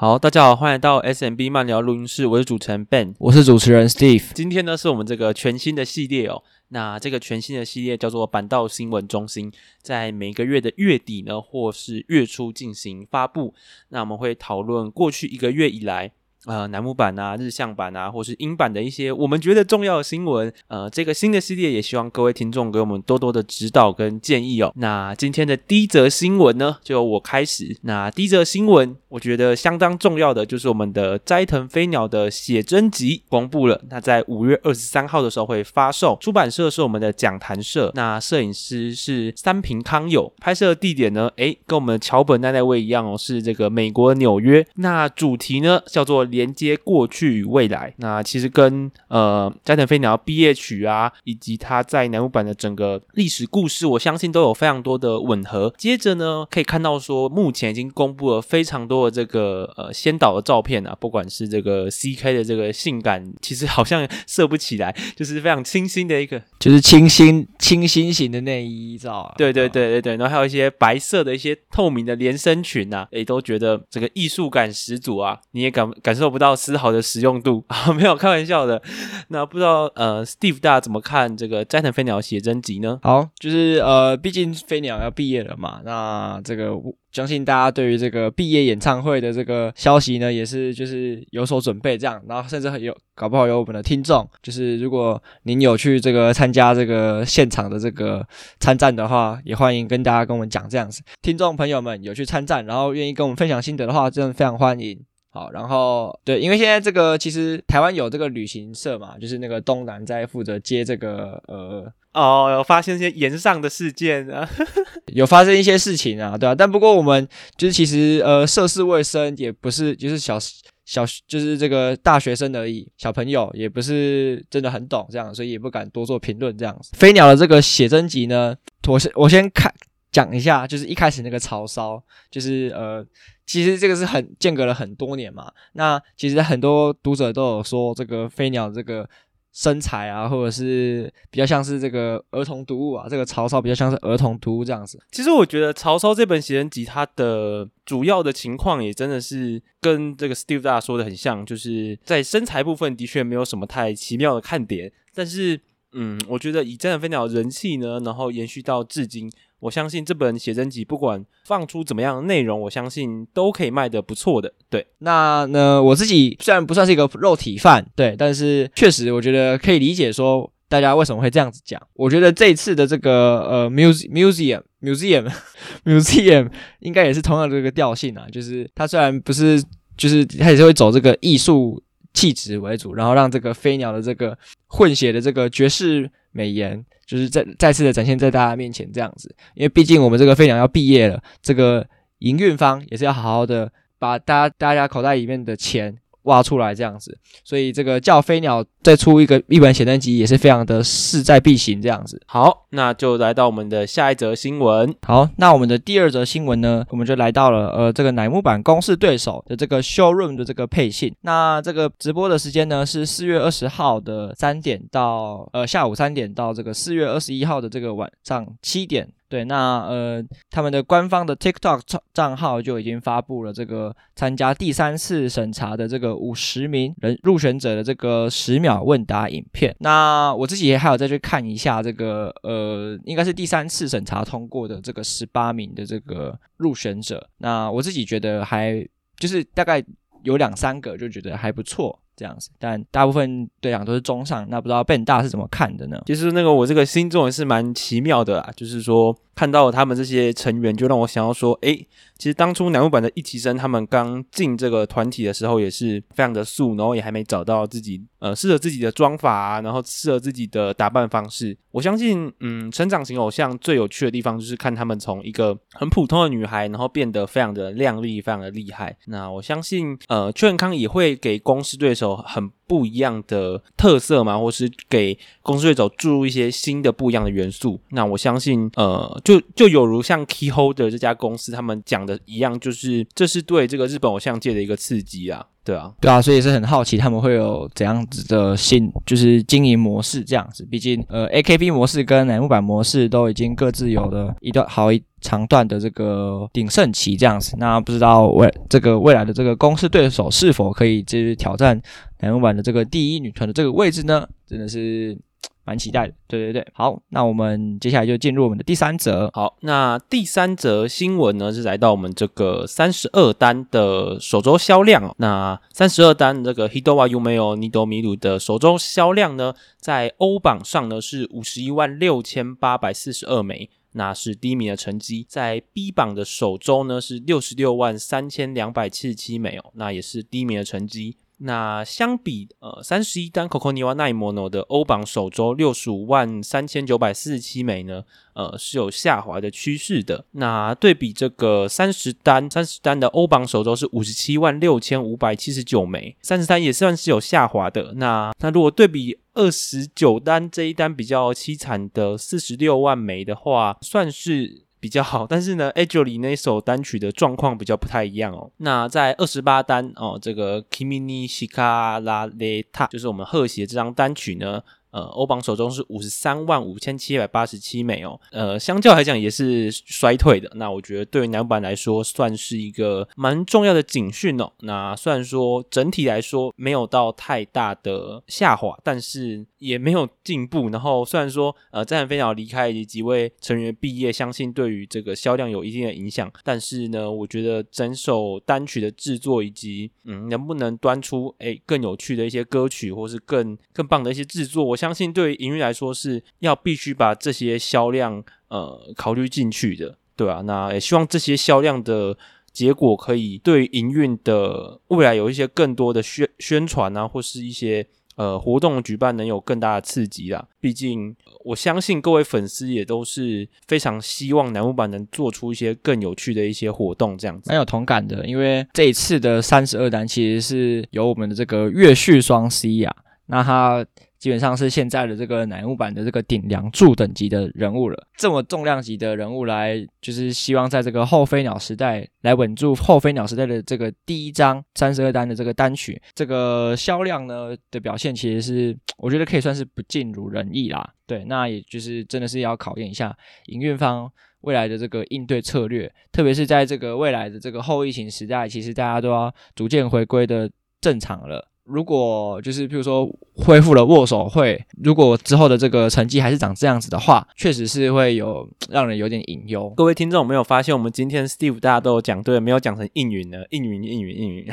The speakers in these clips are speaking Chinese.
好，大家好，欢迎来到 SMB 慢聊录音室，我是主持人 Ben，我是主持人 Steve。今天呢是我们这个全新的系列哦，那这个全新的系列叫做板道新闻中心，在每个月的月底呢或是月初进行发布。那我们会讨论过去一个月以来。呃，乃木版啊，日向版啊，或是英版的一些我们觉得重要的新闻。呃，这个新的系列也希望各位听众给我们多多的指导跟建议哦。那今天的第一则新闻呢，就由我开始。那第一则新闻，我觉得相当重要的就是我们的斋藤飞鸟的写真集公布了。那在五月二十三号的时候会发售，出版社是我们的讲谈社，那摄影师是三平康友，拍摄的地点呢，诶，跟我们桥本奈奈未一样哦，是这个美国纽约。那主题呢叫做。连接过去与未来，那其实跟呃加藤飞鸟毕业曲啊，以及他在南木坂的整个历史故事，我相信都有非常多的吻合。接着呢，可以看到说，目前已经公布了非常多的这个呃先导的照片啊，不管是这个 CK 的这个性感，其实好像射不起来，就是非常清新的一个，就是清新清新型的内衣照啊。对对对对对，然后还有一些白色的一些透明的连身裙啊，也都觉得这个艺术感十足啊，你也感感受。受不到丝毫的实用度 啊，没有开玩笑的。那不知道呃，Steve 大家怎么看这个斋藤飞鸟写真集呢？好，就是呃，毕竟飞鸟要毕业了嘛，那这个相信大家对于这个毕业演唱会的这个消息呢，也是就是有所准备这样。然后甚至有搞不好有我们的听众，就是如果您有去这个参加这个现场的这个参战的话，也欢迎跟大家跟我们讲这样子。听众朋友们有去参战，然后愿意跟我们分享心得的话，真的非常欢迎。好，然后对，因为现在这个其实台湾有这个旅行社嘛，就是那个东南在负责接这个呃哦，有发生一些岩上的事件啊，有发生一些事情啊，对啊，但不过我们就是其实呃涉世未深，也不是就是小小就是这个大学生而已，小朋友也不是真的很懂这样，所以也不敢多做评论这样子。飞鸟的这个写真集呢，我先我先看讲一下，就是一开始那个曹操，就是呃。其实这个是很间隔了很多年嘛，那其实很多读者都有说，这个飞鸟这个身材啊，或者是比较像是这个儿童读物啊，这个曹操比较像是儿童读物这样子。其实我觉得曹操这本写真集，它的主要的情况也真的是跟这个 Steve 大说的很像，就是在身材部分的确没有什么太奇妙的看点，但是嗯，我觉得以斋藤飞鸟人气呢，然后延续到至今。我相信这本写真集不管放出怎么样的内容，我相信都可以卖得不错的。对，那呢，我自己虽然不算是一个肉体饭，对，但是确实我觉得可以理解说大家为什么会这样子讲。我觉得这次的这个呃 muse museum museum museum 应该也是同样的这个调性啊，就是它虽然不是，就是它也是会走这个艺术气质为主，然后让这个飞鸟的这个混血的这个绝世美颜。就是再再次的展现在大家面前这样子，因为毕竟我们这个飞鸟要毕业了，这个营运方也是要好好的把大家大家口袋里面的钱。挖出来这样子，所以这个叫飞鸟再出一个一本写真集也是非常的势在必行这样子。好，那就来到我们的下一则新闻。好，那我们的第二则新闻呢，我们就来到了呃这个乃木坂公式对手的这个 showroom 的这个配信。那这个直播的时间呢是四月二十号的三点到呃下午三点到这个四月二十一号的这个晚上七点。对，那呃，他们的官方的 TikTok 账号就已经发布了这个参加第三次审查的这个五十名人入选者的这个十秒问答影片。那我自己也还有再去看一下这个呃，应该是第三次审查通过的这个十八名的这个入选者。那我自己觉得还就是大概有两三个就觉得还不错。这样子，但大部分队长都是中上，那不知道 Ben 大是怎么看的呢？其实那个我这个星座也是蛮奇妙的啦，就是说看到他们这些成员，就让我想要说，诶，其实当初乃木坂的一期生他们刚进这个团体的时候，也是非常的素，然后也还没找到自己呃适合自己的妆法啊，然后适合自己的打扮方式。我相信，嗯，成长型偶像最有趣的地方就是看他们从一个很普通的女孩，然后变得非常的靓丽，非常的厉害。那我相信，呃，邱永康也会给公司对手。很不一样的特色嘛，或是给公司对手注入一些新的不一样的元素。那我相信，呃，就就有如像 Keyholder 这家公司他们讲的一样，就是这是对这个日本偶像界的一个刺激啊。对啊，对啊，所以也是很好奇他们会有怎样子的新就是经营模式这样子。毕竟呃，AKB 模式跟乃木坂模式都已经各自有了一段好一长段的这个鼎盛期这样子。那不知道未这个未来的这个公司对手是否可以继续挑战乃木坂的这个第一女团的这个位置呢？真的是。蛮期待的，对对对，好，那我们接下来就进入我们的第三则。好，那第三则新闻呢，是来到我们这个三十二单的首周销量。那三十二单这个 h i d o w a y u m e o Nidomiru 的首周销量呢，在欧榜上呢是五十一万六千八百四十二枚，那是第一名的成绩。在 B 榜的首周呢是六十六万三千两百七十七枚哦，那也是第一名的成绩。那相比呃三十一单 COCO NIWA NAEMONO 的欧榜首周六十五万三千九百四十七枚呢，呃是有下滑的趋势的。那对比这个三十单三十单的欧榜首周是五十七万六千五百七十九枚，三十单也算是有下滑的。那那如果对比二十九单这一单比较凄惨的四十六万枚的话，算是。比较好，但是呢，A.J. 里那首单曲的状况比较不太一样哦。那在二十八单哦，这个 Kimi ni shikara leta 就是我们贺喜的这张单曲呢。呃，欧榜首中是五十三万五千七百八十七枚哦，呃，相较来讲也是衰退的。那我觉得对于男版来说，算是一个蛮重要的警讯哦。那虽然说整体来说没有到太大的下滑，但是也没有进步。然后虽然说呃，战神飞鸟离开以及几位成员毕业，相信对于这个销量有一定的影响。但是呢，我觉得整首单曲的制作以及嗯，能不能端出诶更有趣的一些歌曲，或是更更棒的一些制作，我。相信对于营运来说是要必须把这些销量呃考虑进去的，对啊，那也希望这些销量的结果可以对营运的未来有一些更多的宣宣传啊，或是一些呃活动举办能有更大的刺激啦。毕竟我相信各位粉丝也都是非常希望南木坂能做出一些更有趣的一些活动，这样子。蛮有同感的，因为这一次的三十二单其实是由我们的这个月旭双 C、啊，那他。基本上是现在的这个乃木坂的这个顶梁柱等级的人物了，这么重量级的人物来，就是希望在这个后飞鸟时代来稳住后飞鸟时代的这个第一张三十二单的这个单曲，这个销量呢的表现，其实是我觉得可以算是不尽如人意啦。对，那也就是真的是要考验一下营运方未来的这个应对策略，特别是在这个未来的这个后疫情时代，其实大家都要逐渐回归的正常了。如果就是譬如说恢复了握手会，如果之后的这个成绩还是长这样子的话，确实是会有让人有点隐忧。各位听众有没有发现，我们今天 Steve 大家都有讲对，没有讲成应允呢？应允，应允，应允。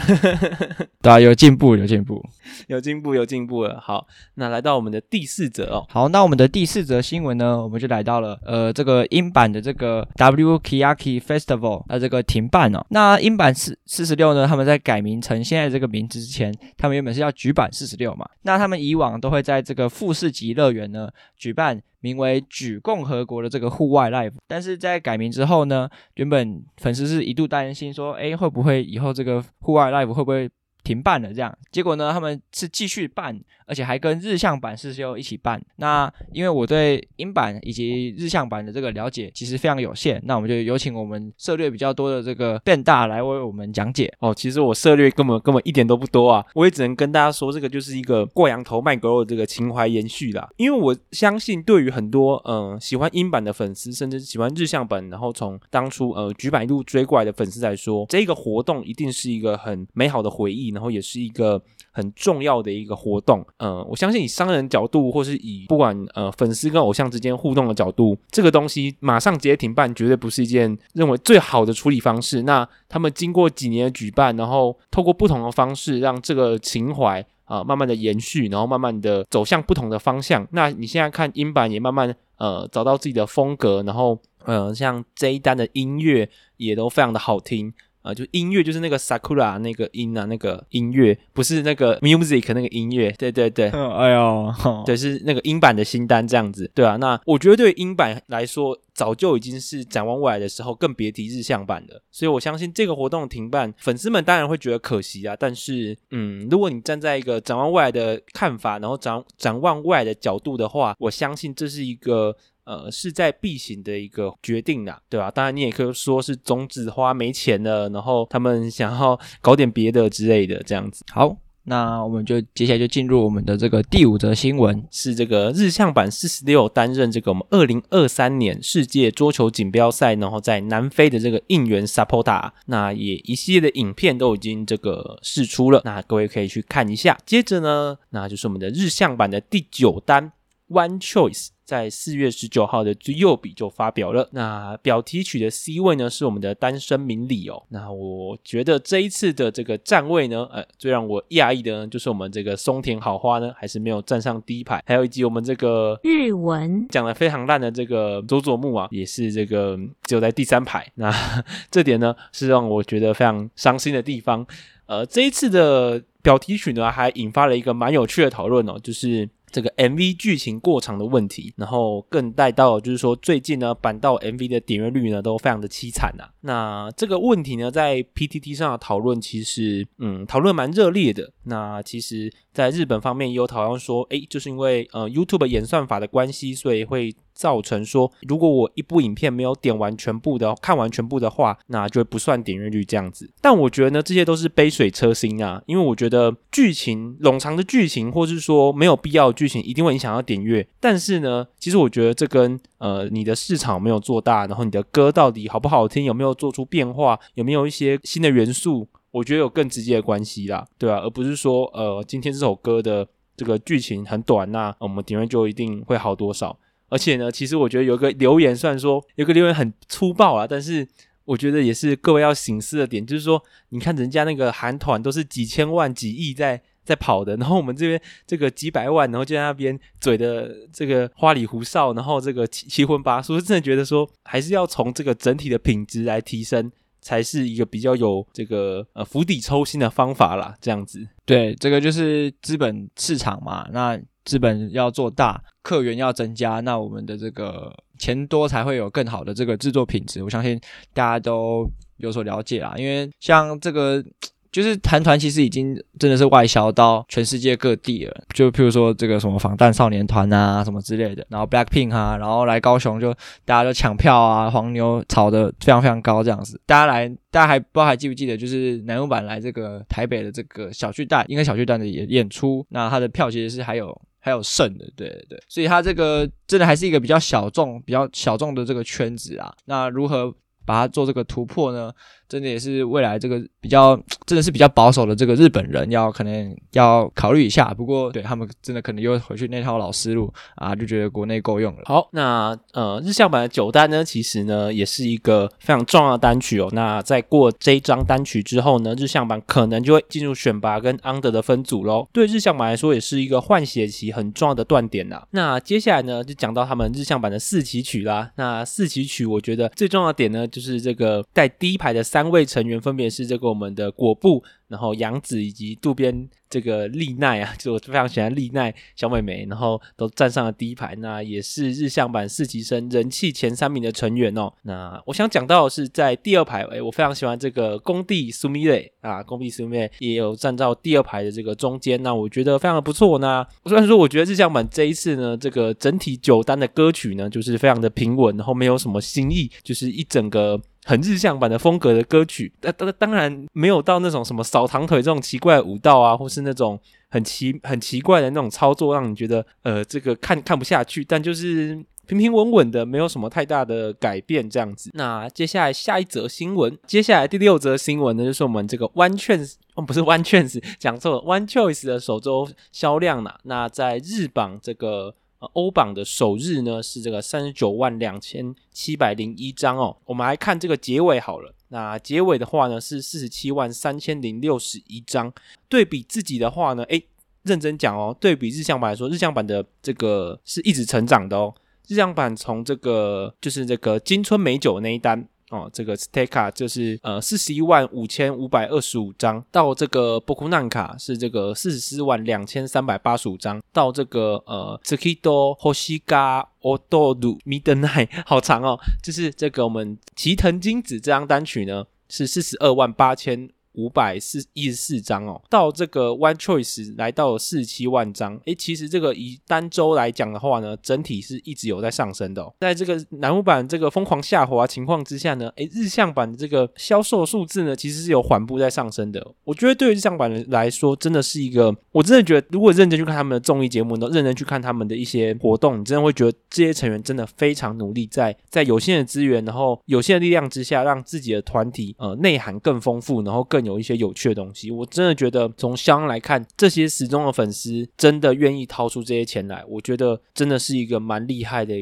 对啊，有进步，有进步，有进步，有进步了。好，那来到我们的第四则哦。好，那我们的第四则新闻呢，我们就来到了呃这个英版的这个 W Keyaki Festival 那这个停办哦。那英版四四十六呢，他们在改名成现在这个名字之前，他们原本本是要举办四十六嘛，那他们以往都会在这个富士吉乐园呢举办名为“举共和国”的这个户外 live，但是在改名之后呢，原本粉丝是一度担心说，哎，会不会以后这个户外 live 会不会停办了？这样，结果呢，他们是继续办。而且还跟日向版四十六一起办。那因为我对英版以及日向版的这个了解其实非常有限，那我们就有请我们涉略比较多的这个变大来为我们讲解。哦，其实我涉略根本根本一点都不多啊，我也只能跟大家说，这个就是一个挂羊头卖狗肉的这个情怀延续啦。因为我相信，对于很多嗯、喜欢英版的粉丝，甚至喜欢日向版，然后从当初呃举版一路追过来的粉丝来说，这个活动一定是一个很美好的回忆，然后也是一个很重要的一个活动。嗯，我相信以商人角度，或是以不管呃粉丝跟偶像之间互动的角度，这个东西马上直接停办，绝对不是一件认为最好的处理方式。那他们经过几年的举办，然后透过不同的方式，让这个情怀啊、慢慢的延续，然后慢慢的走向不同的方向。那你现在看英版也慢慢呃找到自己的风格，然后呃像这一单的音乐也都非常的好听。啊，就音乐就是那个 sakura 那个音啊，那个音乐不是那个 music 那个音乐，对对对，哎呦，对，是那个英版的新单这样子，对啊，那我觉得对英版来说，早就已经是展望未来的时候，更别提日向版了。所以我相信这个活动停办，粉丝们当然会觉得可惜啊。但是，嗯，如果你站在一个展望未来的看法，然后展展望未来的角度的话，我相信这是一个。呃势在必行的一个决定啦，对吧？当然你也可以说是种子花没钱了，然后他们想要 搞点别的之类的这样子。好。那我们就接下来就进入我们的这个第五则新闻，是这个日向版四十六担任这个我们二零二三年世界桌球锦标赛，然后在南非的这个应援 supporter，那也一系列的影片都已经这个释出了，那各位可以去看一下。接着呢，那就是我们的日向版的第九单 One Choice。在四月十九号的最右笔就发表了。那表题曲的 C 位呢，是我们的单身明里哦。那我觉得这一次的这个站位呢，呃，最让我讶异的呢，就是我们这个松田好花呢，还是没有站上第一排。还有以及我们这个日文讲的非常烂的这个佐佐木啊，也是这个只有在第三排。那 这点呢，是让我觉得非常伤心的地方。呃，这一次的表题曲呢，还引发了一个蛮有趣的讨论哦，就是。这个 MV 剧情过长的问题，然后更带到就是说，最近呢，坂道 MV 的点阅率呢都非常的凄惨呐。那这个问题呢，在 PTT 上的讨论其实，嗯，讨论蛮热烈的。那其实，在日本方面也有讨论说，诶，就是因为呃 YouTube 演算法的关系，所以会。造成说，如果我一部影片没有点完全部的，看完全部的话，那就不算点阅率这样子。但我觉得呢，这些都是杯水车薪啊，因为我觉得剧情冗长的剧情，或是说没有必要的剧情，一定会影响到点阅。但是呢，其实我觉得这跟呃你的市场没有做大，然后你的歌到底好不好听，有没有做出变化，有没有一些新的元素，我觉得有更直接的关系啦，对啊，而不是说呃今天这首歌的这个剧情很短，那我们点阅就一定会好多少。而且呢，其实我觉得有个留言，虽然说有个留言很粗暴啊，但是我觉得也是各位要省思的点，就是说，你看人家那个韩团都是几千万、几亿在在跑的，然后我们这边这个几百万，然后就在那边嘴的这个花里胡哨，然后这个七七荤八素，真的觉得说，还是要从这个整体的品质来提升，才是一个比较有这个呃釜底抽薪的方法啦。这样子，对，这个就是资本市场嘛，那。资本要做大，客源要增加，那我们的这个钱多才会有更好的这个制作品质。我相信大家都有所了解啦，因为像这个 就是韩团，其实已经真的是外销到全世界各地了。就譬如说这个什么防弹少年团啊，什么之类的，然后 Blackpink 啊，然后来高雄就大家都抢票啊，黄牛炒得非常非常高这样子。大家来，大家还不知道还记不记得，就是南木坂来这个台北的这个小巨蛋，应该小巨蛋的演演出，那他的票其实是还有。还有剩的，对对对，所以它这个真的还是一个比较小众、比较小众的这个圈子啊。那如何把它做这个突破呢？真的也是未来这个比较 真的是比较保守的这个日本人要可能要考虑一下。不过对他们真的可能又回去那套老思路啊，就觉得国内够用了。好，那呃日向版的九单呢，其实呢也是一个非常重要的单曲哦。那在过这一张单曲之后呢，日向版可能就会进入选拔跟 under 的分组喽。对日向版来说，也是一个换血期很重要的断点呐。那接下来呢，就讲到他们日向版的四期曲啦。那四期曲，我觉得最重要的点呢，就是这个在第一排的三三位成员分别是这个我们的果布。然后杨子以及渡边这个丽奈啊，就我非常喜欢丽奈小妹妹，然后都站上了第一排，那也是日向坂四期生人气前三名的成员哦。那我想讲到的是在第二排，诶，我非常喜欢这个宫地苏米蕾啊，宫地苏米蕾也有站到第二排的这个中间，那我觉得非常的不错呢。虽然说我觉得日向坂这一次呢，这个整体九单的歌曲呢，就是非常的平稳，然后没有什么新意，就是一整个。很日向版的风格的歌曲，但当当然没有到那种什么扫堂腿这种奇怪的舞蹈啊，或是那种很奇很奇怪的那种操作，让你觉得呃这个看看不下去。但就是平平稳稳的，没有什么太大的改变这样子。那接下来下一则新闻，接下来第六则新闻呢，就是我们这个 One Chance，哦不是 One Chance，讲错了，One Choice 的首周销量呢，那在日榜这个。呃，欧榜的首日呢是这个三十九万两千七百零一张哦。我们来看这个结尾好了。那结尾的话呢是四十七万三千零六十一张。对比自己的话呢，诶，认真讲哦，对比日向版来说，日向版的这个是一直成长的哦。日向版从这个就是这个金春美酒那一单。哦，这个 Steka 就是呃四十一万五千五百二十五张，到这个 b o k u n a n 卡是这个四十四万两千三百八十五张，到这个呃 Tsukido Hoshiga Odoru Midnight 好长哦，就是这个我们齐藤金子这张单曲呢是四十二万八千五百四一十四张哦，到这个 One Choice 来到了四十七万张。诶，其实这个以单周来讲的话呢，整体是一直有在上升的哦。在这个乃木坂这个疯狂下滑情况之下呢，诶，日向版的这个销售数字呢，其实是有缓步在上升的。我觉得对于日向版的来说，真的是一个，我真的觉得，如果认真去看他们的综艺节目呢，认真去看他们的一些活动，你真的会觉得这些成员真的非常努力，在在有限的资源，然后有限的力量之下，让自己的团体呃内涵更丰富，然后更有一些有趣的东西。我真的觉得从香来看，这些时钟的粉丝真的愿意掏出这些钱来，我觉得真的是一个蛮厉害的。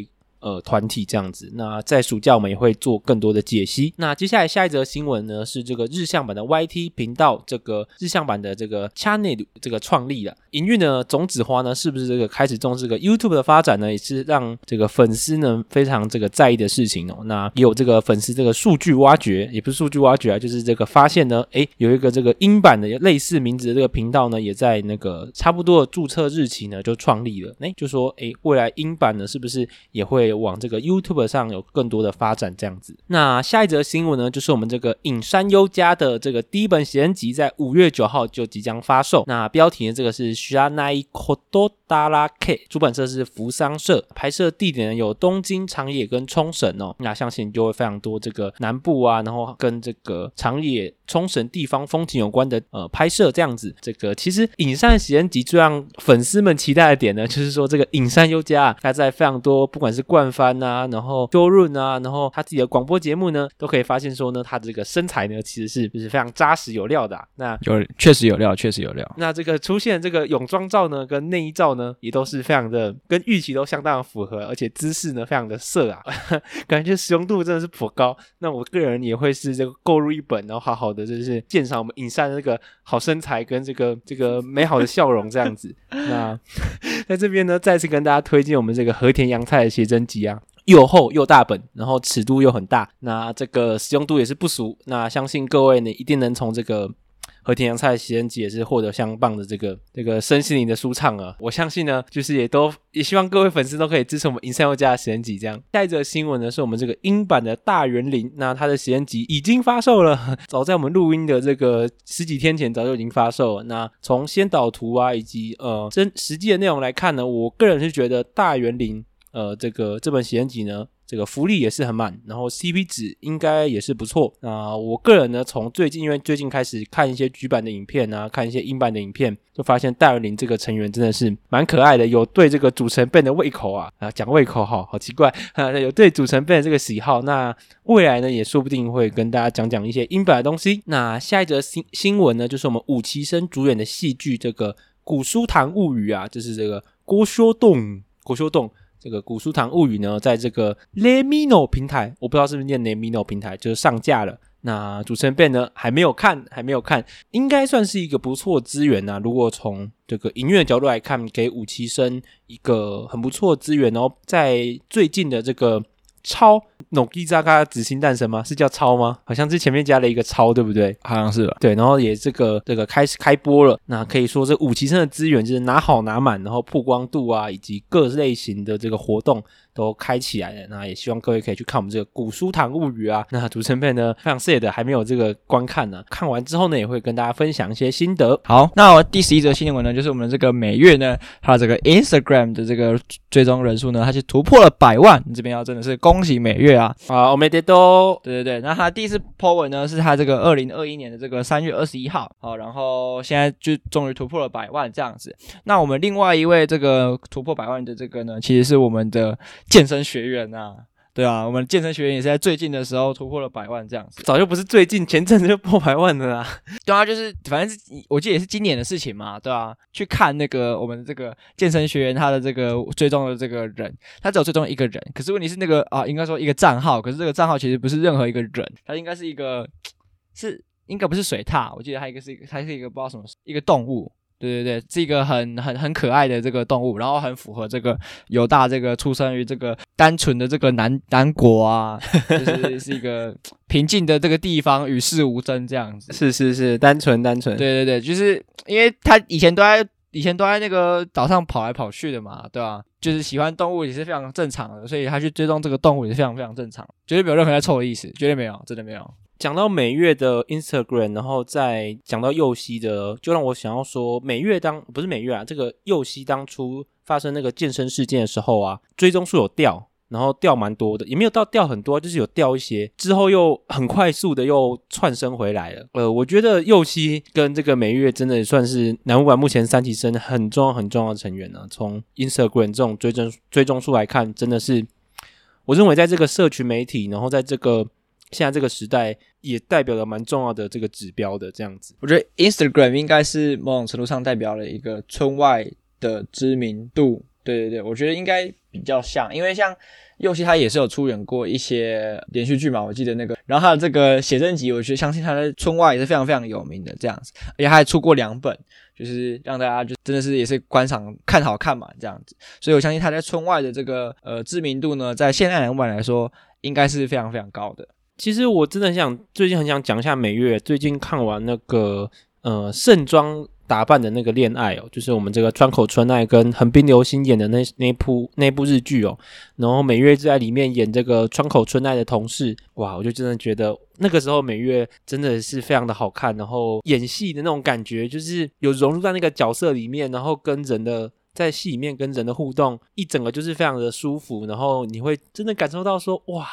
呃，团体这样子，那在暑假我们也会做更多的解析。那接下来下一则新闻呢，是这个日向版的 YT 频道，这个日向版的这个 channel 这个创立了。营运的种子花呢，是不是这个开始重视这个 YouTube 的发展呢？也是让这个粉丝呢非常这个在意的事情哦。那也有这个粉丝这个数据挖掘，也不是数据挖掘啊，就是这个发现呢，诶，有一个这个英版的类似名字的这个频道呢，也在那个差不多的注册日期呢就创立了。诶，就说诶，未来英版呢是不是也会往这个 YouTube 上有更多的发展，这样子。那下一则新闻呢，就是我们这个影山优佳的这个第一本写真集，在五月九号就即将发售。那标题呢，这个是 Shinai Kodō Darake，出版社是扶桑社，拍摄地点有东京、长野跟冲绳哦。那相信就会非常多这个南部啊，然后跟这个长野、冲绳地方风景有关的呃拍摄这样子。这个其实影山写真集最让粉丝们期待的点呢，就是说这个影山优佳，他在非常多不管是冠番啊，然后修润啊，然后他自己的广播节目呢，都可以发现说呢，他这个身材呢其实是就是非常扎实有料的。那有确实有料，确实有料。那这个出现这个泳装照呢，跟内衣照呢，也都是非常的跟预期都相当的符合，而且姿势呢非常的色啊，感觉使用度真的是颇高。那我个人也会是这个购入一本，然后好好的就是鉴赏我们影山的这个好身材跟这个这个美好的笑容这样子。那 在这边呢，再次跟大家推荐我们这个和田洋菜的写真集啊。又厚又大本，然后尺度又很大，那这个使用度也是不俗。那相信各位呢，一定能从这个和田洋菜的写真集也是获得相当的这个这个身心灵的舒畅啊。我相信呢，就是也都也希望各位粉丝都可以支持我们影山优佳的写真集。这样，下一则新闻呢，是我们这个英版的大园林，那它的写真集已经发售了，早在我们录音的这个十几天前，早就已经发售了。那从先导图啊，以及呃真实际的内容来看呢，我个人是觉得大园林。呃，这个这本写真集呢，这个福利也是很满，然后 CP 值应该也是不错。那我个人呢，从最近因为最近开始看一些剧版的影片啊，看一些英版的影片，就发现大园林这个成员真的是蛮可爱的，有对这个主持人 Ben 的胃口啊啊，讲胃口哈，好奇怪啊，有对主持人 Ben 的这个喜好。那未来呢，也说不定会跟大家讲讲一些英版的东西。那下一则新新闻呢，就是我们五期生主演的戏剧这个《古书堂物语》啊，就是这个郭修栋，郭修栋。这个《古书堂物语》呢，在这个 Lemino 平台，我不知道是不是念 Lemino 平台，就是上架了。那主持人 Ben 呢，还没有看，还没有看，应该算是一个不错资源呐。如果从这个音乐角度来看，给武七生一个很不错资源然后。在最近的这个。超 Nogizaka 紫星诞生吗？是叫超吗？好像是前面加了一个超，对不对？好像是吧。对，然后也这个这个开始开播了。那可以说这五期生的资源就是拿好拿满，然后曝光度啊，以及各类型的这个活动。都开起来了，那也希望各位可以去看我们这个《古书堂物语》啊。那主持人呢，非常谢的还没有这个观看呢，看完之后呢，也会跟大家分享一些心得。好，那我第十一则新闻呢，就是我们这个每月呢，它这个 Instagram 的这个追踪人数呢，它是突破了百万。这边要真的是恭喜每月啊！啊，我没得都。对对对，那他第一次 po 文呢，是他这个二零二一年的这个三月二十一号。好，然后现在就终于突破了百万这样子。那我们另外一位这个突破百万的这个呢，其实是我们的。健身学员呐、啊，对啊，我们健身学员也是在最近的时候突破了百万这样子，早就不是最近，前阵子就破百万的啦。对啊，就是反正是我记得也是今年的事情嘛，对啊，去看那个我们这个健身学员他的这个追踪的这个人，他只有追踪一个人，可是问题是那个啊，应该说一个账号，可是这个账号其实不是任何一个人，他应该是一个 是应该不是水獭，我记得他一个是一个，他是一个不知道什么一个动物。对对对，是一个很很很可爱的这个动物，然后很符合这个犹大这个出生于这个单纯的这个南南国啊，就是是一个 平静的这个地方，与世无争这样子。是是是，单纯单纯。对对对，就是因为他以前都在以前都在那个岛上跑来跑去的嘛，对吧？就是喜欢动物也是非常正常的，所以他去追踪这个动物也是非常非常正常，绝对没有任何在臭的意思，绝对没有，真的没有。讲到美月的 Instagram，然后再讲到佑希的，就让我想要说，美月当不是美月啊，这个佑希当初发生那个健身事件的时候啊，追踪数有掉。然后掉蛮多的，也没有到掉很多，就是有掉一些，之后又很快速的又窜升回来了。呃，我觉得佑希跟这个美月真的也算是乃木坂目前三期生很重要很重要的成员呢、啊。从 Instagram 这种追踪追踪数来看，真的是我认为在这个社群媒体，然后在这个现在这个时代，也代表了蛮重要的这个指标的这样子。我觉得 Instagram 应该是某种程度上代表了一个村外的知名度。对对对，我觉得应该。比较像，因为像佑希他也是有出演过一些连续剧嘛，我记得那个，然后他的这个写真集，我觉得相信他在村外也是非常非常有名的这样子，而且他还出过两本，就是让大家就真的是也是观赏看好看嘛这样子，所以我相信他在村外的这个呃知名度呢，在现在来来说，应该是非常非常高的。其实我真的很想最近很想讲一下美月，最近看完那个呃盛装。打扮的那个恋爱哦，就是我们这个川口春奈跟横滨流星演的那那部那部日剧哦，然后美月就在里面演这个川口春奈的同事，哇，我就真的觉得那个时候美月真的是非常的好看，然后演戏的那种感觉就是有融入在那个角色里面，然后跟人的在戏里面跟人的互动，一整个就是非常的舒服，然后你会真的感受到说哇。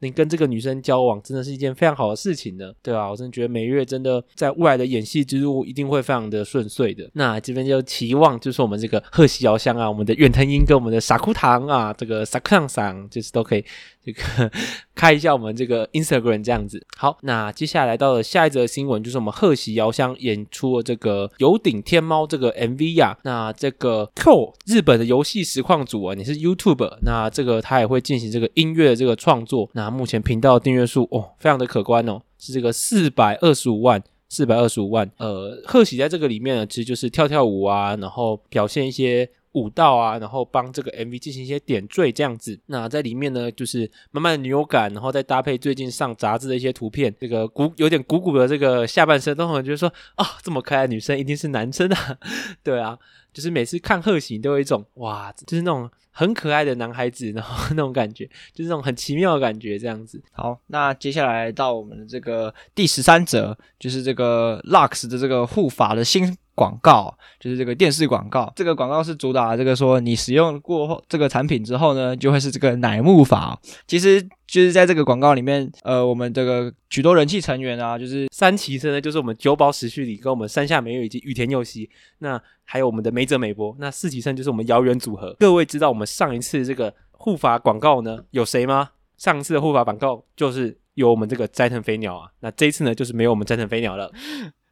你跟这个女生交往，真的是一件非常好的事情呢，对啊，我真的觉得每月真的在未来的演戏之路一定会非常的顺遂的。那这边就期望，就是我们这个贺喜遥香啊，我们的远藤英跟我们的傻哭堂啊，这个傻哭堂桑，就是都可以。这个开一下我们这个 Instagram 这样子。好，那接下来到了下一则新闻，就是我们贺喜遥香演出了这个有顶天猫这个 MV 啊。那这个 Q 日本的游戏实况组啊，你是 YouTube，那这个他也会进行这个音乐的这个创作。那目前频道订阅数哦，非常的可观哦，是这个四百二十五万，四百二十五万。呃，贺喜在这个里面呢，其实就是跳跳舞啊，然后表现一些。舞蹈啊，然后帮这个 MV 进行一些点缀，这样子。那在里面呢，就是慢慢的女友感，然后再搭配最近上杂志的一些图片，这个鼓有点鼓鼓的这个下半身，都很觉得说啊、这么可爱的女生一定是男生啊，对啊，就是每次看贺喜都有一种哇，就是那种很可爱的男孩子，然后那种感觉，就是那种很奇妙的感觉，这样子。好，那接下来到我们的这个第十三则，就是这个 Lux 的这个护法的新。广告就是这个电视广告，这个广告是主打这个说你使用过后这个产品之后呢，就会是这个乃木法。其实就是在这个广告里面，呃，我们这个许多人气成员啊，就是三骑生呢，就是我们久保史绪里跟我们山下美月以及羽田佑希，那还有我们的梅泽美波，那四骑生就是我们遥远组合。各位知道我们上一次这个护法广告呢有谁吗？上次的护法广告就是有我们这个斋藤飞鸟啊，那这一次呢就是没有我们斋藤飞鸟了，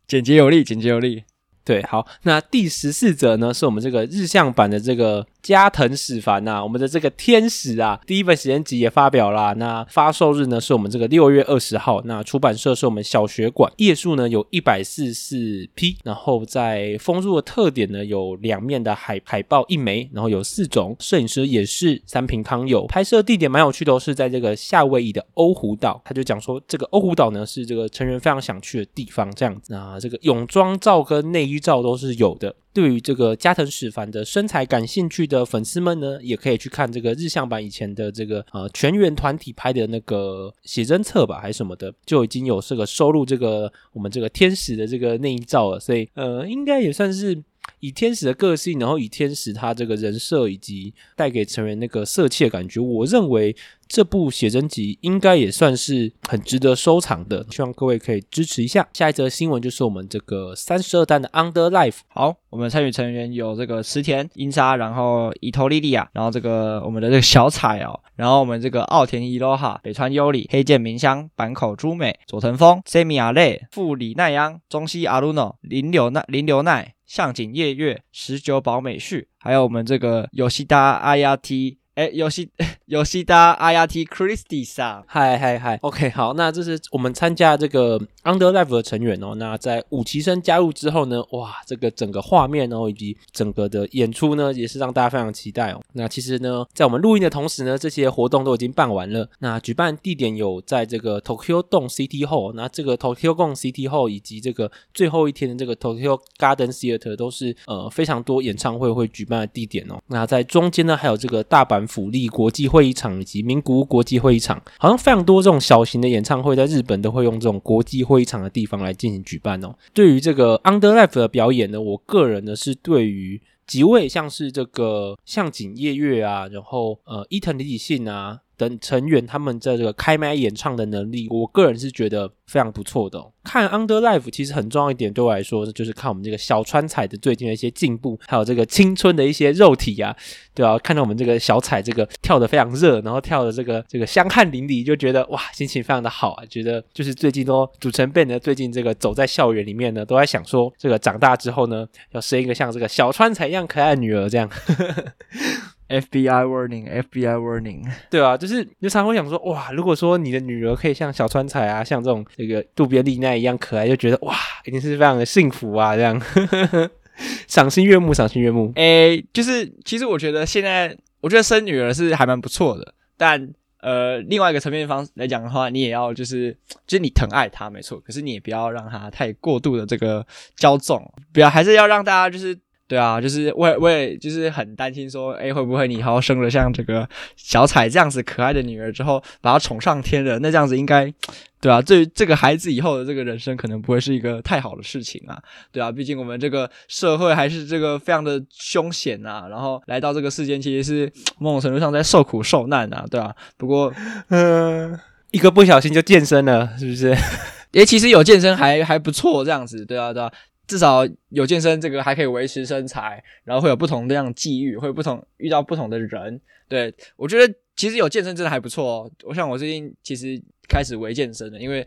简洁有力，简洁有力。对，好，那第十四则呢，是我们这个日向版的这个加藤史凡呐，我们的这个天使啊，第一本写真集也发表啦。那发售日呢，是我们这个六月二十号。那出版社是我们小学馆，页数呢有一百四十四批，然后在封入的特点呢，有两面的海海报一枚，然后有四种，摄影师也是三平康友，拍摄地点蛮有趣的，是在这个夏威夷的欧胡岛。他就讲说，这个欧胡岛呢是这个成员非常想去的地方，这样子。啊这个泳装照跟内衣。照都是有的。对于这个加藤史凡的身材感兴趣的粉丝们呢，也可以去看这个日向版以前的这个呃全员团体拍的那个写真册吧，还是什么的，就已经有这个收录这个我们这个天使的这个内衣照了。所以呃，应该也算是以天使的个性，然后以天使他这个人设以及带给成员那个色气的感觉，我认为。这部写真集应该也算是很值得收藏的，希望各位可以支持一下。下一则新闻就是我们这个三十二单的 Under Life。好，我们参与成员有这个石田、樱纱，然后伊藤莉莉亚，然后这个我们的这个小彩哦，然后我们这个奥田伊罗哈、北川优里、黑见明香、坂口朱美、佐藤枫、Semi 阿累、富里奈央、中西阿鲁诺、林柳奈、林柳奈、向井叶月、十九保美旭，还有我们这个有西达阿亚 T。哎，游戏游戏的阿亚 T Christie 上，嗨嗨嗨，OK，好，那这是我们参加这个 Under Life 的成员哦。那在五期生加入之后呢，哇，这个整个画面哦，以及整个的演出呢，也是让大家非常期待哦。那其实呢，在我们录音的同时呢，这些活动都已经办完了。那举办地点有在这个 Tokyo Dome City Hall，那这个 Tokyo Dome City Hall 以及这个最后一天的这个 Tokyo Garden Theater 都是呃非常多演唱会会举办的地点哦。那在中间呢，还有这个大阪。馆府立国际会议场以及名古屋国际会议场，好像非常多这种小型的演唱会，在日本都会用这种国际会议场的地方来进行举办哦。对于这个 Underlife 的表演呢，我个人呢是对于几位像是这个向井夜月啊，然后呃伊藤里里信啊。等成员他们在这个开麦演唱的能力，我个人是觉得非常不错的。看 Underlife 其实很重要一点，对我来说就是看我们这个小川彩的最近的一些进步，还有这个青春的一些肉体啊，对啊，看到我们这个小彩这个跳的非常热，然后跳的这个这个香汗淋漓，就觉得哇，心情非常的好啊。觉得就是最近都组成 band 呢，最近这个走在校园里面呢，都在想说这个长大之后呢，要生一个像这个小川彩一样可爱女儿这样。FBI warning，FBI warning，对啊，就是就常会想说，哇，如果说你的女儿可以像小川彩啊，像这种这个渡边丽奈一样可爱，就觉得哇，一定是非常的幸福啊，这样，赏心悦目，赏心悦目。诶，就是其实我觉得现在，我觉得生女儿是还蛮不错的，但呃，另外一个层面方来讲的话，你也要就是，就是你疼爱她没错，可是你也不要让她太过度的这个骄纵，不要，还是要让大家就是。对啊，就是我也我也就是很担心说，哎，会不会你以后生了像这个小彩这样子可爱的女儿之后，把她宠上天了？那这样子应该，对啊，对这个孩子以后的这个人生可能不会是一个太好的事情啊。对啊，毕竟我们这个社会还是这个非常的凶险啊。然后来到这个世间，其实是某种程度上在受苦受难啊，对啊。不过，嗯、呃，一个不小心就健身了，是不是？诶，其实有健身还还不错，这样子，对啊，对啊。至少有健身，这个还可以维持身材，然后会有不同的这样际遇，会有不同遇到不同的人。对，我觉得其实有健身真的还不错哦。我想我最近其实开始微健身了，因为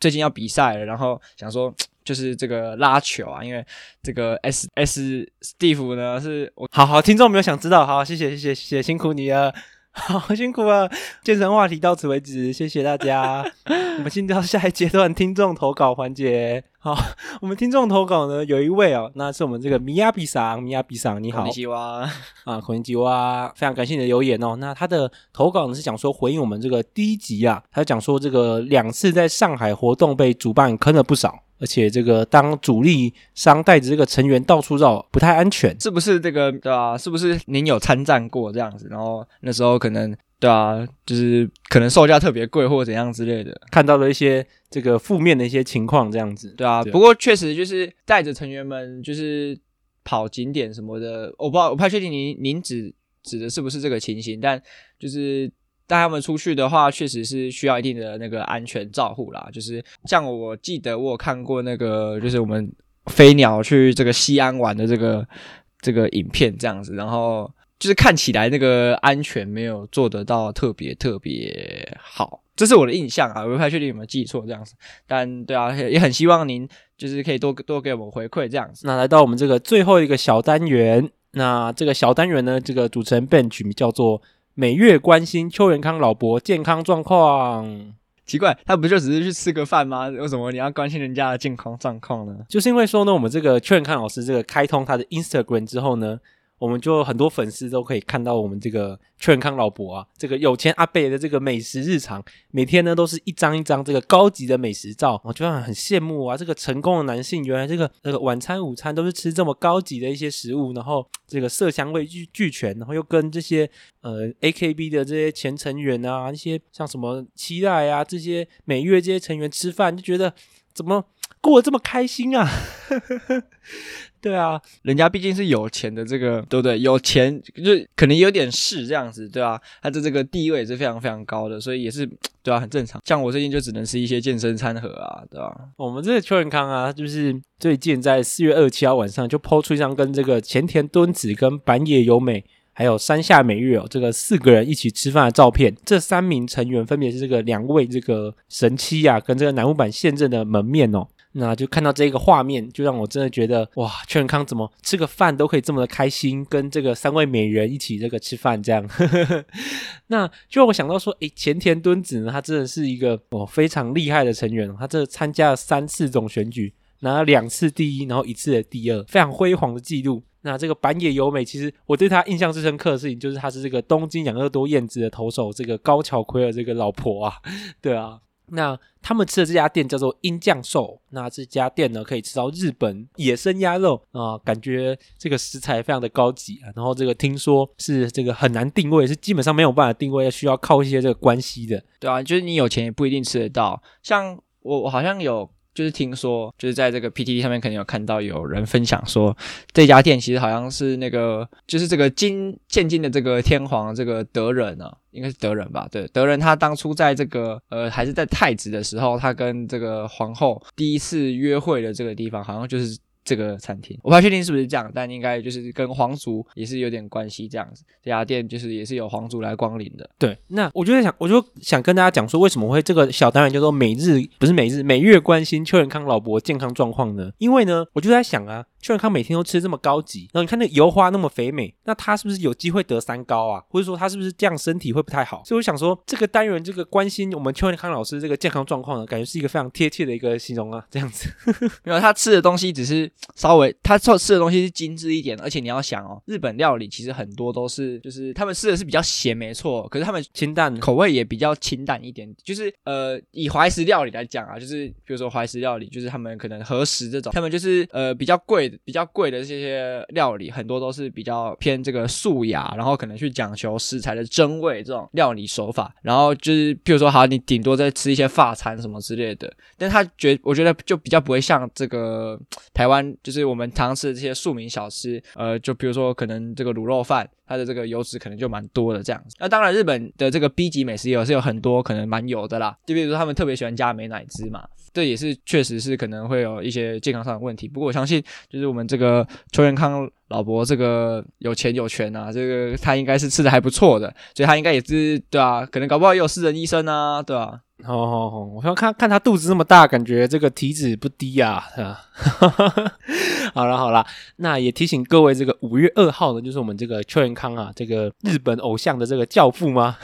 最近要比赛了，然后想说就是这个拉球啊，因为这个 S S Steve 呢是我好好听众没有想知道，好，谢谢谢谢谢谢辛苦你了。好辛苦啊！健身话题到此为止，谢谢大家。我们进到下一阶段听众投稿环节。好，我们听众投稿呢，有一位哦，那是我们这个米亚比桑，米亚比桑，你好，こんにちは啊，こんにちは，非常感谢你的留言哦。那他的投稿呢是讲说回应我们这个第一集啊，他讲说这个两次在上海活动被主办坑了不少。而且这个当主力商带着这个成员到处绕，不太安全，是不是这个对啊？是不是您有参战过这样子？然后那时候可能 对啊，就是可能售价特别贵或者怎样之类的，看到了一些这个负面的一些情况这样子，对啊。对不过确实就是带着成员们就是跑景点什么的，我不知道，我不太确定您您指指的是不是这个情形，但就是。带他们出去的话，确实是需要一定的那个安全照护啦。就是像我记得我有看过那个，就是我们飞鸟去这个西安玩的这个这个影片这样子，然后就是看起来那个安全没有做得到特别特别好，这是我的印象啊，我不太确定有没有记错这样子。但对啊，也很希望您就是可以多多给我们回馈这样子。那来到我们这个最后一个小单元，那这个小单元呢，这个主持人 Ben 取名叫做。每月关心邱元康老伯健康状况，奇怪，他不就只是去吃个饭吗？为什么你要关心人家的健康状况呢？就是因为说呢，我们这个邱元康老师这个开通他的 Instagram 之后呢。我们就很多粉丝都可以看到我们这个劝康老伯啊，这个有钱阿伯的这个美食日常，每天呢都是一张一张这个高级的美食照，我就很羡慕啊，这个成功的男性原来这个这个晚餐午餐都是吃这么高级的一些食物，然后这个色香味俱俱全，然后又跟这些呃 AKB 的这些前成员啊，一些像什么期待啊这些每月这些成员吃饭，就觉得怎么过得这么开心啊？对啊，人家毕竟是有钱的，这个对不对？有钱就可能有点势这样子，对啊，他的这个地位也是非常非常高的，所以也是对啊，很正常。像我最近就只能吃一些健身餐盒啊，对吧？我们这个邱元康啊，就是最近在四月二十七号晚上就 po 出一张跟这个前田敦子、跟板野由美还有山下美月哦，这个四个人一起吃饭的照片。这三名成员分别是这个两位这个神七啊，跟这个南木坂现任的门面哦。那就看到这个画面，就让我真的觉得哇，秋元康怎么吃个饭都可以这么的开心，跟这个三位美人一起这个吃饭这样。那就让我想到说，诶，前田敦子呢，他真的是一个哦非常厉害的成员，他这参加了三次总选举，拿了两次第一，然后一次的第二，非常辉煌的记录。那这个板野由美，其实我对他印象最深刻的事情，就是他是这个东京养乐多燕子的投手，这个高桥奎尔这个老婆啊，对啊。那他们吃的这家店叫做鹰酱寿，那这家店呢可以吃到日本野生鸭肉啊、感觉这个食材非常的高级啊。然后这个听说是这个很难定位，是基本上没有办法定位，要需要靠一些这个关系的。对啊，就是你有钱也不一定吃得到。像我，我好像有。就是听说，就是在这个 PTT 上面，可能有看到有人分享说，这家店其实好像是那个，就是这个金现今的这个天皇这个德仁啊，应该是德仁吧？对，德仁他当初在这个呃还是在太子的时候，他跟这个皇后第一次约会的这个地方，好像就是。这个餐厅我不太确定是不是这样，但应该就是跟皇族也是有点关系这样子。这家店就是也是有皇族来光临的。对，那我就在想，我就想跟大家讲说，为什么会这个小单元叫做每日不是每日每月关心邱仁康老伯健康状况呢？因为呢，我就在想啊。邱元康每天都吃这么高级，然后你看那油花那么肥美，那他是不是有机会得三高啊？或者说他是不是这样身体会不太好？所以我想说，这个单元这个关心我们邱元康老师这个健康状况呢，感觉是一个非常贴切的一个形容啊，这样子。没有，他吃的东西只是稍微，他做吃的东西是精致一点，而且你要想哦，日本料理其实很多都是就是他们吃的是比较咸，没错，可是他们清淡，口味也比较清淡一点。就是呃，以怀石料理来讲啊，就是比如说怀石料理，就是他们可能和食这种，他们就是呃比较贵比较贵的这些。料理很多都是比较偏这个素雅，然后可能去讲求食材的真味这种料理手法，然后就是譬如说，好，你顶多在吃一些发餐什么之类的，但他觉我觉得就比较不会像这个台湾，就是我们常吃的这些庶民小吃，呃，就比如说可能这个卤肉饭。它的这个油脂可能就蛮多的这样子，那当然日本的这个 B 级美食也是有很多可能蛮油的啦，就比如说他们特别喜欢加美乃滋嘛，这也是确实是可能会有一些健康上的问题。不过我相信，就是我们这个邱元康老伯这个有钱有权啊，这个他应该是吃的还不错的，所以他应该也是对啊，可能搞不好也有私人医生啊，对啊。好好好，我想看看他肚子那么大，感觉这个体脂不低啊，是吧？好了好了，那也提醒各位，这个五月二号呢，就是我们这个邱元康啊，这个日本偶像的这个教父吗？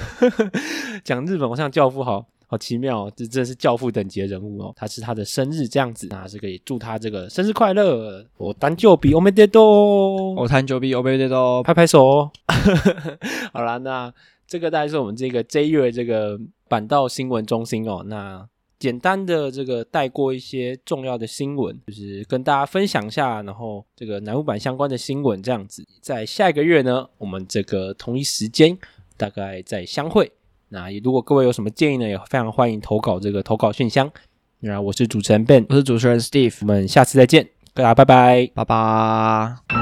讲日本偶像教父好，好好奇妙，这真的是教父等级的人物哦。他是他的生日这样子，那这个也祝他这个生日快乐。我诞生日おめでとう，我诞生日おめでとう，拍拍手。好了，那这个大概是我们这个这一月这个。板道新闻中心哦，那简单的这个带过一些重要的新闻，就是跟大家分享一下，然后这个乃木坂相关的新闻这样子，在下一个月呢，我们这个同一时间大概再相会。 那也如果各位有什么建议呢，也非常欢迎投稿这个投稿信箱。那我是主持人 Ben，我是主持人 Steve，我们下次再见，大家拜拜，拜拜。